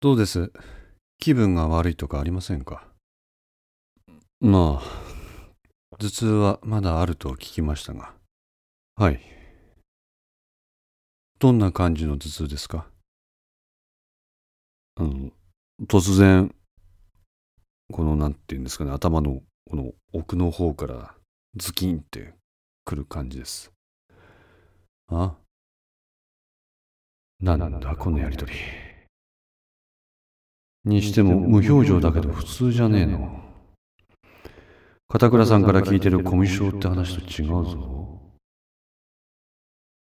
どうです？気分が悪いとかありませんか？まあ、頭痛はまだあると聞きましたが。はい。どんな感じの頭痛ですか？あの、突然、この、なんて言うんですかね、頭のこの奥の方からズキンってくる感じです。あ？なんだこのやりとり。にしても無表情だけど普通じゃねえの。片倉さんから聞いてるコミュ障って話と違うぞ。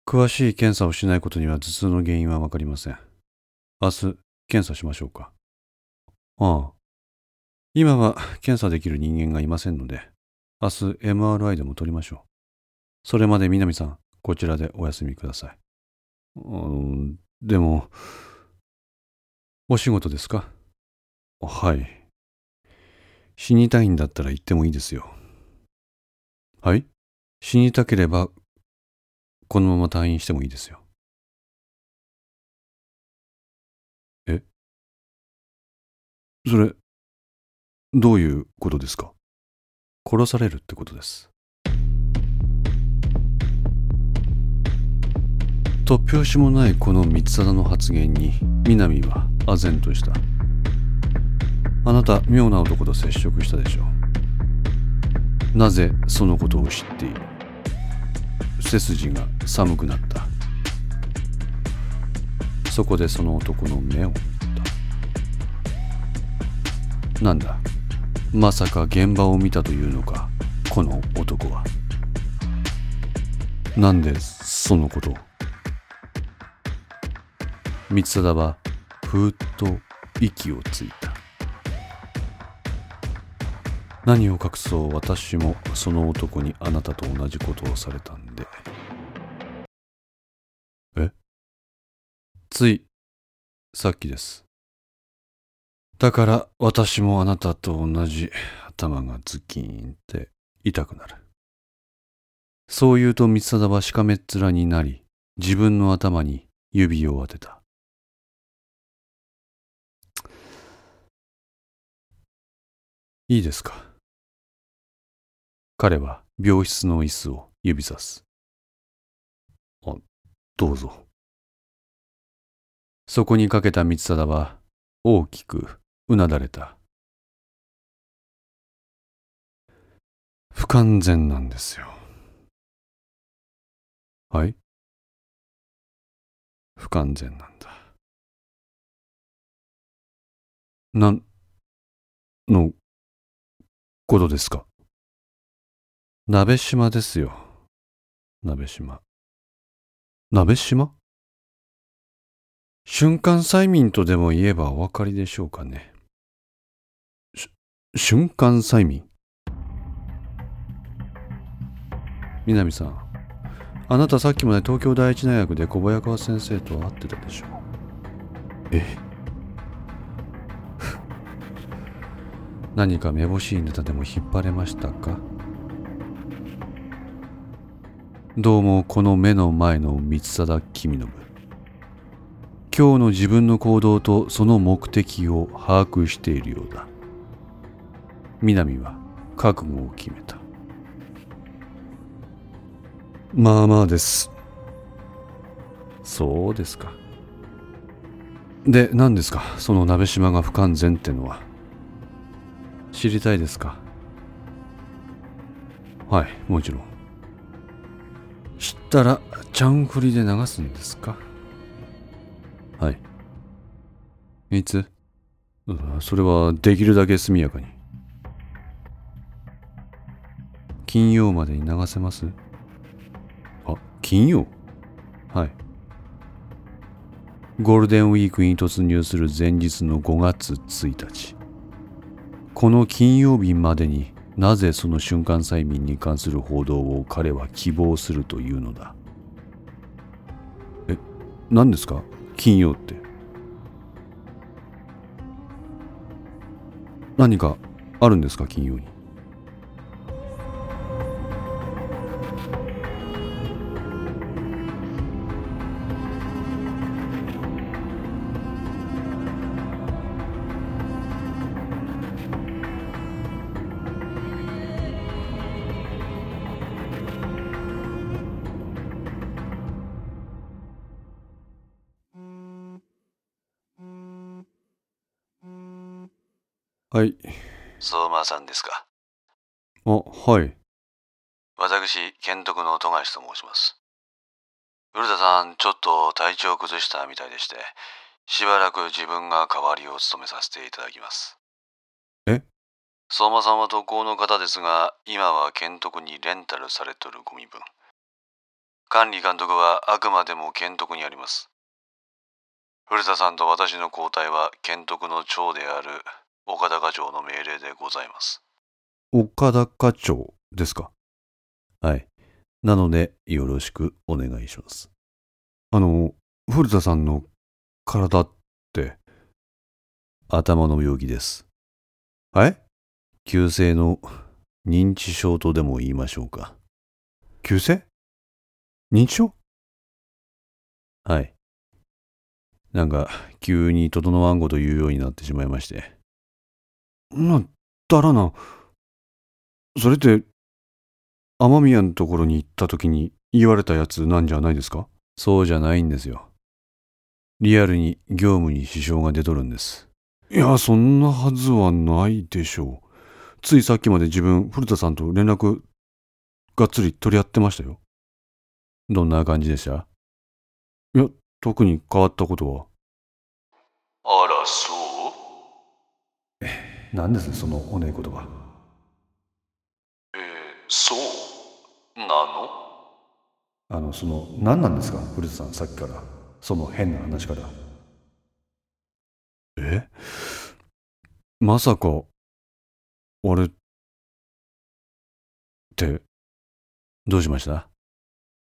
詳しい検査をしないことには頭痛の原因はわかりません。明日、検査しましょうか。ああ。今は検査できる人間がいませんので、明日 MRI でも取りましょう。それまで南さん、こちらでお休みください。でも、お仕事ですか？はい。死にたいんだったら言ってもいいですよ。はい？死にたければ、このまま退院してもいいですよ。え？それ、どういうことですか？殺されるってことです。突拍子もないこの三貞の発言に南は唖然としたあなた妙な男と接触したでしょう。なぜそのことを知っている？背筋が寒くなった。そこでその男の目を見た。なんだ？まさか現場を見たというのかこの男は。なんでそのことを？光貞はふーっと息をついた。何を隠そう私もその男にあなたと同じことをされたんで。え？ついさっきです。だから私もあなたと同じ頭がズキーンって痛くなる。そう言うと三貞はしかめっ面になり自分の頭に指を当てた。いいですか？彼は病室の椅子を指さす。あ、どうぞ。そこにかけた光貞は大きくうなだれた。不完全なんですよ。はい？不完全なんだ。なん、のことですか？鍋島ですよ。鍋島。鍋島？瞬間催眠とでも言えばお分かりでしょうかね。瞬間催眠？南さん、あなたさっきまで東京第一大学で小早川先生と会ってたでしょう。え？何かめぼしいネタでも引っ張れましたか？どうもこの目の前の三貞君信今日の自分の行動とその目的を把握しているようだ。南は覚悟を決めた。まあまあです。そうですか。で何ですか？その鍋島が不完全ってのは。知りたいですか？はいもちろんたらちゃんふりで流すんですか？はい。いつ。それはできるだけ速やかに。金曜までに流せます？あ金曜？はい。ゴールデンウィークに突入する前日の5月1日。この金曜日までになぜその瞬間催眠に関する報道を彼は希望するというのだ？え何ですか？金曜って。何かあるんですか？金曜に。はい。相馬さんですか？あ、はい。私、剣徳の富樫と申します。古田さん、ちょっと体調を崩したみたいでして、しばらく自分が代わりを務めさせていただきます。え？相馬さんは特攻の方ですが、今は剣徳にレンタルされとるご身分。管理監督はあくまでも剣徳にあります。古田さんと私の交代は剣徳の長である岡田課長の命令でございます。岡田課長ですかはい。なので、よろしくお願いします。あの、古田さんの体って、頭の病気です。はい？急性の認知症とでも言いましょうか。急性？認知症？はい。なんか、急に整わんごと言うようになってしまいまして。な、だらな。それって、雨宮のところに行った時に言われたやつなんじゃないですか？そうじゃないんですよ。リアルに業務に支障が出とるんです。いや、そんなはずはないでしょう。ついさっきまで自分、古田さんと連絡、がっつり取り合ってましたよ。どんな感じでした？いや、特に変わったことは。あら、そう何ですそのおねえ言葉。えー、そうなの？あの、その、何なんですか？古田さん、さっきから。その変な話から。え？まさか、俺って、どうしました？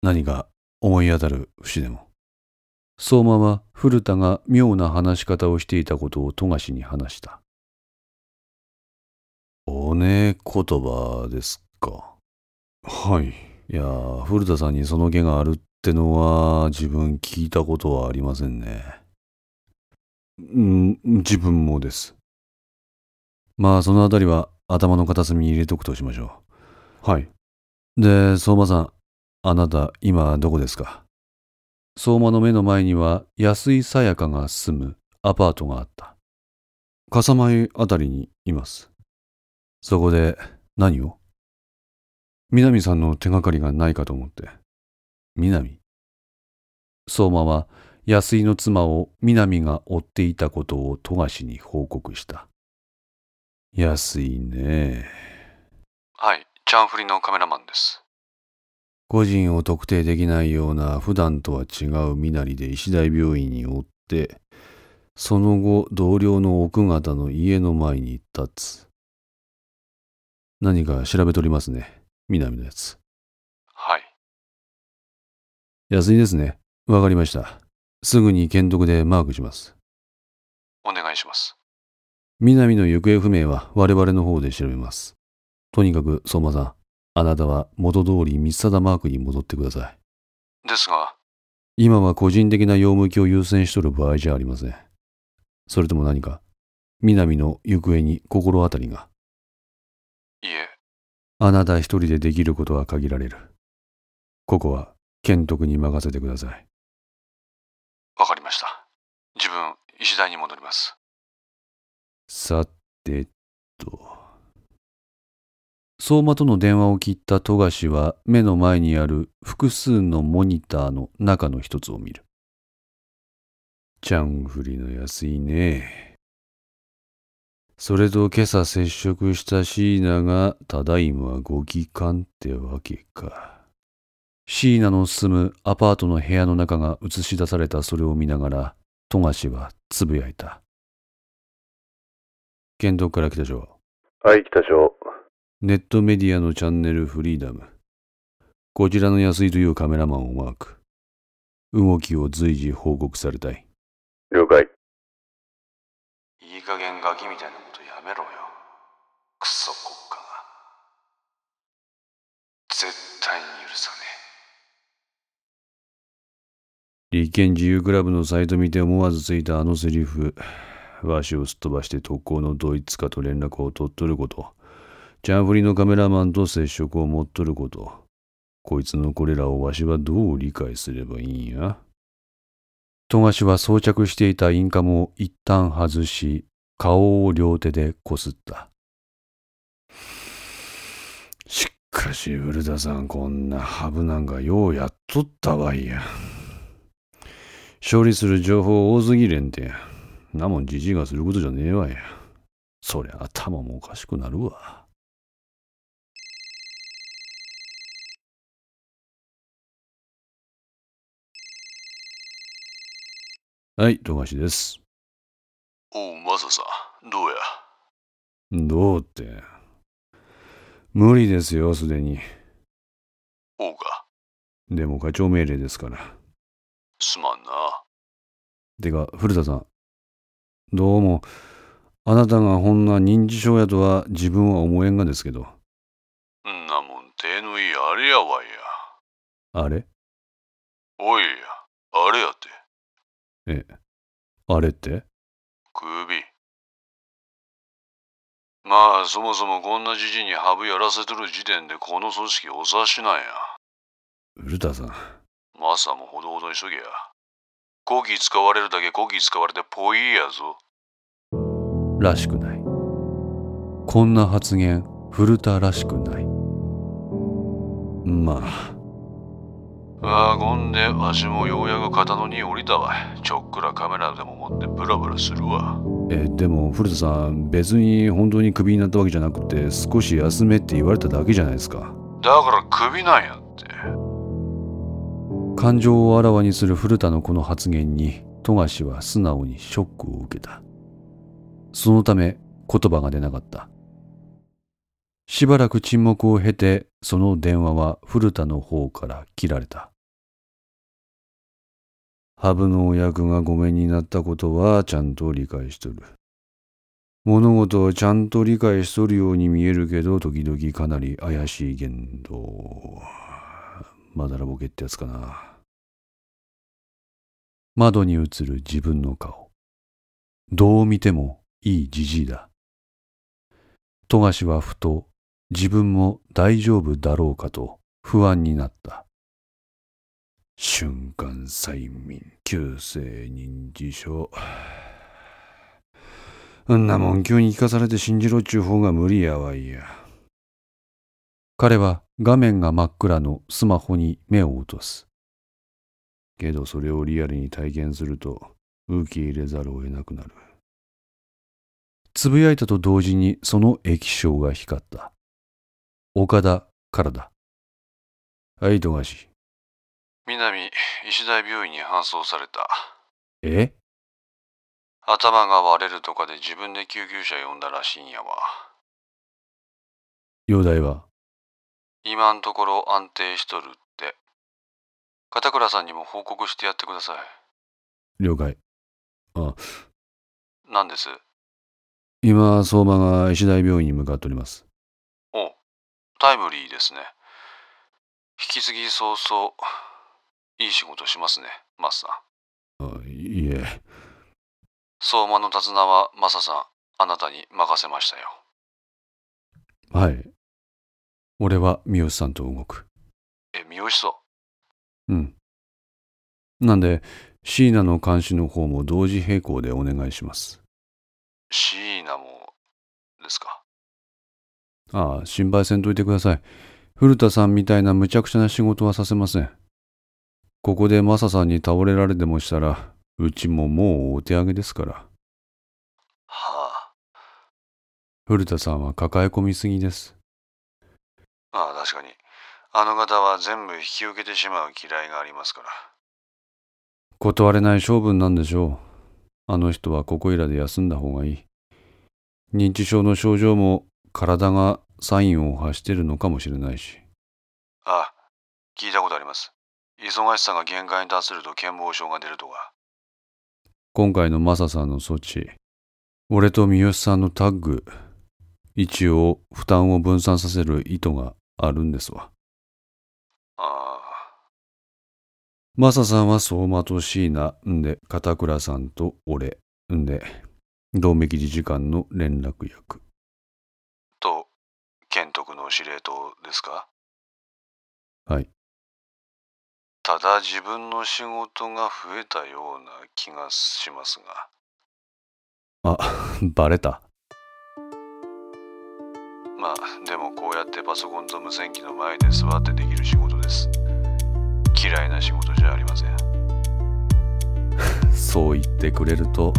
何か思い当たる節でも。相馬は古田が妙な話し方をしていたことを富樫に話した。おねえ言葉ですか。はい。いやー、古田さんにその気があるってのは自分聞いたことはありませんね。うん、自分もです。まあ、そのあたりは頭の片隅に入れとくとしましょう。はい。で、相馬さん、あなた今どこですか？相馬の目の前には安井さやかが住むアパートがあった。笠間あたりにいます。そこで何を？南さんの手がかりがないかと思って。南？相馬は安井の妻を南が追っていたことを富樫に報告した。安井ね。はい、チャンフリのカメラマンです。個人を特定できないような普段とは違う身なりで医師大病院に追って、その後同僚の奥方の家の前に立つ。何か調べとりますね。南のやつ。はい。安いですね。わかりました。すぐに検督でマークします。お願いします。南の行方不明は我々の方で調べます。とにかく相馬さん、あなたは元通り三貞マークに戻ってください。ですが、今は個人的な用向きを優先しとる場合じゃありません。それとも何か、南の行方に心当たりが？いえ、あなた一人でできることは限られる。ここは、検督に任せてください。わかりました。自分、医師大に戻ります。さてと。相馬との電話を切った富樫は目の前にある複数のモニターの中の一つを見る。ちゃんふりの安いね。それと今朝接触した椎名がただいまご帰還ってわけか。椎名の住むアパートの部屋の中が映し出されたそれを見ながら富樫はつぶやいた。検討から来たぞ。はい、北署。ネットメディアのチャンネルフリーダム。こちらの安井というカメラマンをマーク。動きを随時報告されたい。了解。加減ガキみたいなことやめろよ。クソ国家が。絶対に許さね立憲自由クラブのサイト見て思わずついたあのセリフ。わしをすっ飛ばして特攻のドイツかと連絡を取っとること。チャンフリのカメラマンと接触を持っとること。こいつのこれらをわしはどう理解すればいいんや？富樫は装着していたインカムを一旦外し、顔を両手でこすった。しかし、古田さん、こんなハブなんかようやっとったわいや。処理する情報多すぎれんて。なもんじじいがすることじゃねえわや。そりゃ頭もおかしくなるわ。はい、富樫です。おう、マサさん、どうや？どうって。無理ですよ、すでに。おうか、でも課長命令ですから。すまんな。てか、古田さん。どうも、あなたがほんな認知症やとは自分は思えんがですけど。んなもん、手のいいあれやわいや。あれ？おいや、あれやって、え、あれって？首。まあ、そもそもこんなじじいにハブやらせとる時点でこの組織お察しなんや。古田さん。マサもほどほどにしとけや。コキ使われるだけコキ使われてポイやぞ。らしくない。こんな発言、古田らしくない。まあ、ああ、ほんで、わしもようやく肩の荷降りたわ。ちょっくらカメラでも持ってブラブラするわ。え、でも古田さん、別に本当にクビになったわけじゃなくて、少し休めって言われただけじゃないですか。だからクビなんやって。感情をあらわにする古田のこの発言に富樫は素直にショックを受けたそのため言葉が出なかったしばらく沈黙を経てその電話は古田の方から切られたハブのお役がごめんになったことはちゃんと理解しとる物事をちゃんと理解しとるように見えるけど時々かなり怪しい言動まだらぼけってやつかな。窓に映る自分の顔。どう見てもいいじじいだ。富樫はふと自分も大丈夫だろうかと不安になった。瞬間催眠、急性認知症あ。んなもん急に聞かされて信じろっちゅう方が無理やわいや。彼は画面が真っ暗のスマホに目を落とす。けどそれをリアルに体験すると受け入れざるを得なくなる。つぶやいたと同時にその液晶が光った。岡田からだ。はい、富樫。南、石大病院に搬送された。え？頭が割れるとかで自分で救急車呼んだらしいんやわ。容体は？今んところ安定しとるって。片倉さんにも報告してやってください。了解。あ、何です？今、相馬が石大病院に向かっております。おタイムリーですね。引き継ぎ早々、いい仕事しますね、マスさん。あいえ、相馬の手綱はマサさん、あなたに任せましたよ。はい。俺は三好さんと動く。え、三好さうん。なんで、椎名の監視の方も同時並行でお願いします。シーナも、ですか？ああ、心配せんといてください。古田さんみたいな無茶苦茶な仕事はさせません。ここでマサさんに倒れられでもしたら、うちももうお手上げですから。は古田さんは抱え込みすぎです。あ。まあ確かに、あの方は全部引き受けてしまう嫌いがありますから。断れない性分なんでしょう。あの人はここいらで休んだ方がいい。認知症の症状も体がサインを発してるのかもしれないし。あ、聞いたことあります。忙しさが限界に達すると健忘症が出るとか。今回のマサさんの措置、俺と三好さんのタッグ、一応負担を分散させる意図があるんですわ。あマサさんは相馬と椎名、んで片倉さんと俺、んで同盟理事官の連絡役。あ。と、健徳の司令塔ですか？はい。ただ自分の仕事が増えたような気がしますが。あ、バレた。まあでもこうやってパソコンと無線機の前で座ってできる仕事です嫌いな仕事じゃありません そう言ってくれると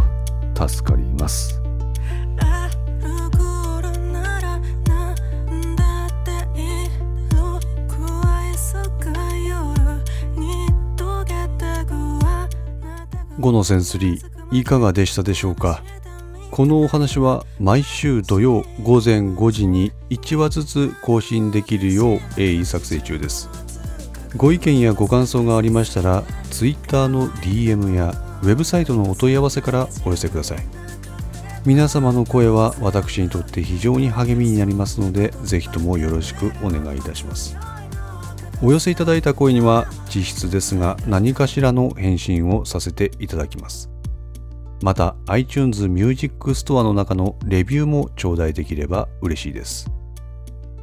助かります。5のセンスリーいかがでしたでしょうか？このお話は毎週土曜午前5時に1話ずつ更新できるよう鋭意作成中です。ご意見やご感想がありましたら Twitter の DM やウェブサイトのお問い合わせからお寄せください。皆様の声は私にとって非常に励みになりますのでぜひともよろしくお願いいたします。お寄せいただいた声には実質ですが何かしらの返信をさせていただきます。また iTunes Music Store の中のレビューも頂戴できれば嬉しいです。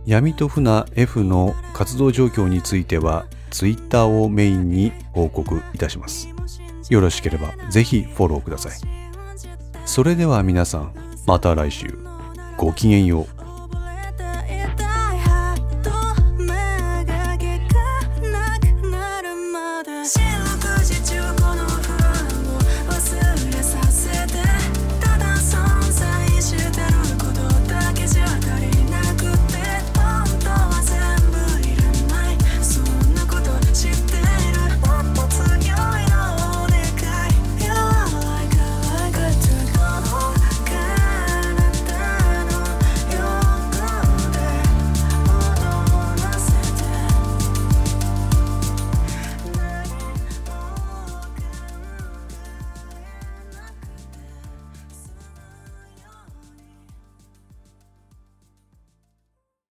闇と船 F の活動状況については Twitter をメインに報告いたします。よろしければぜひフォローください。それでは皆さんまた来週。ごきげんよう。